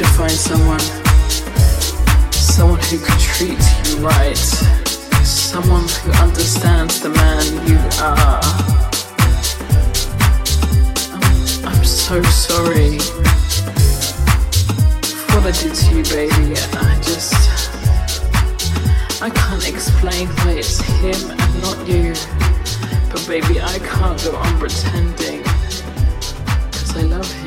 should find someone. Someone who can treat you right. Someone who understands the man you are. I'm, I'm so sorry for what I did to you, baby. I just. I can't explain why it's him and not you. But, baby, I can't go on pretending Cause I love him.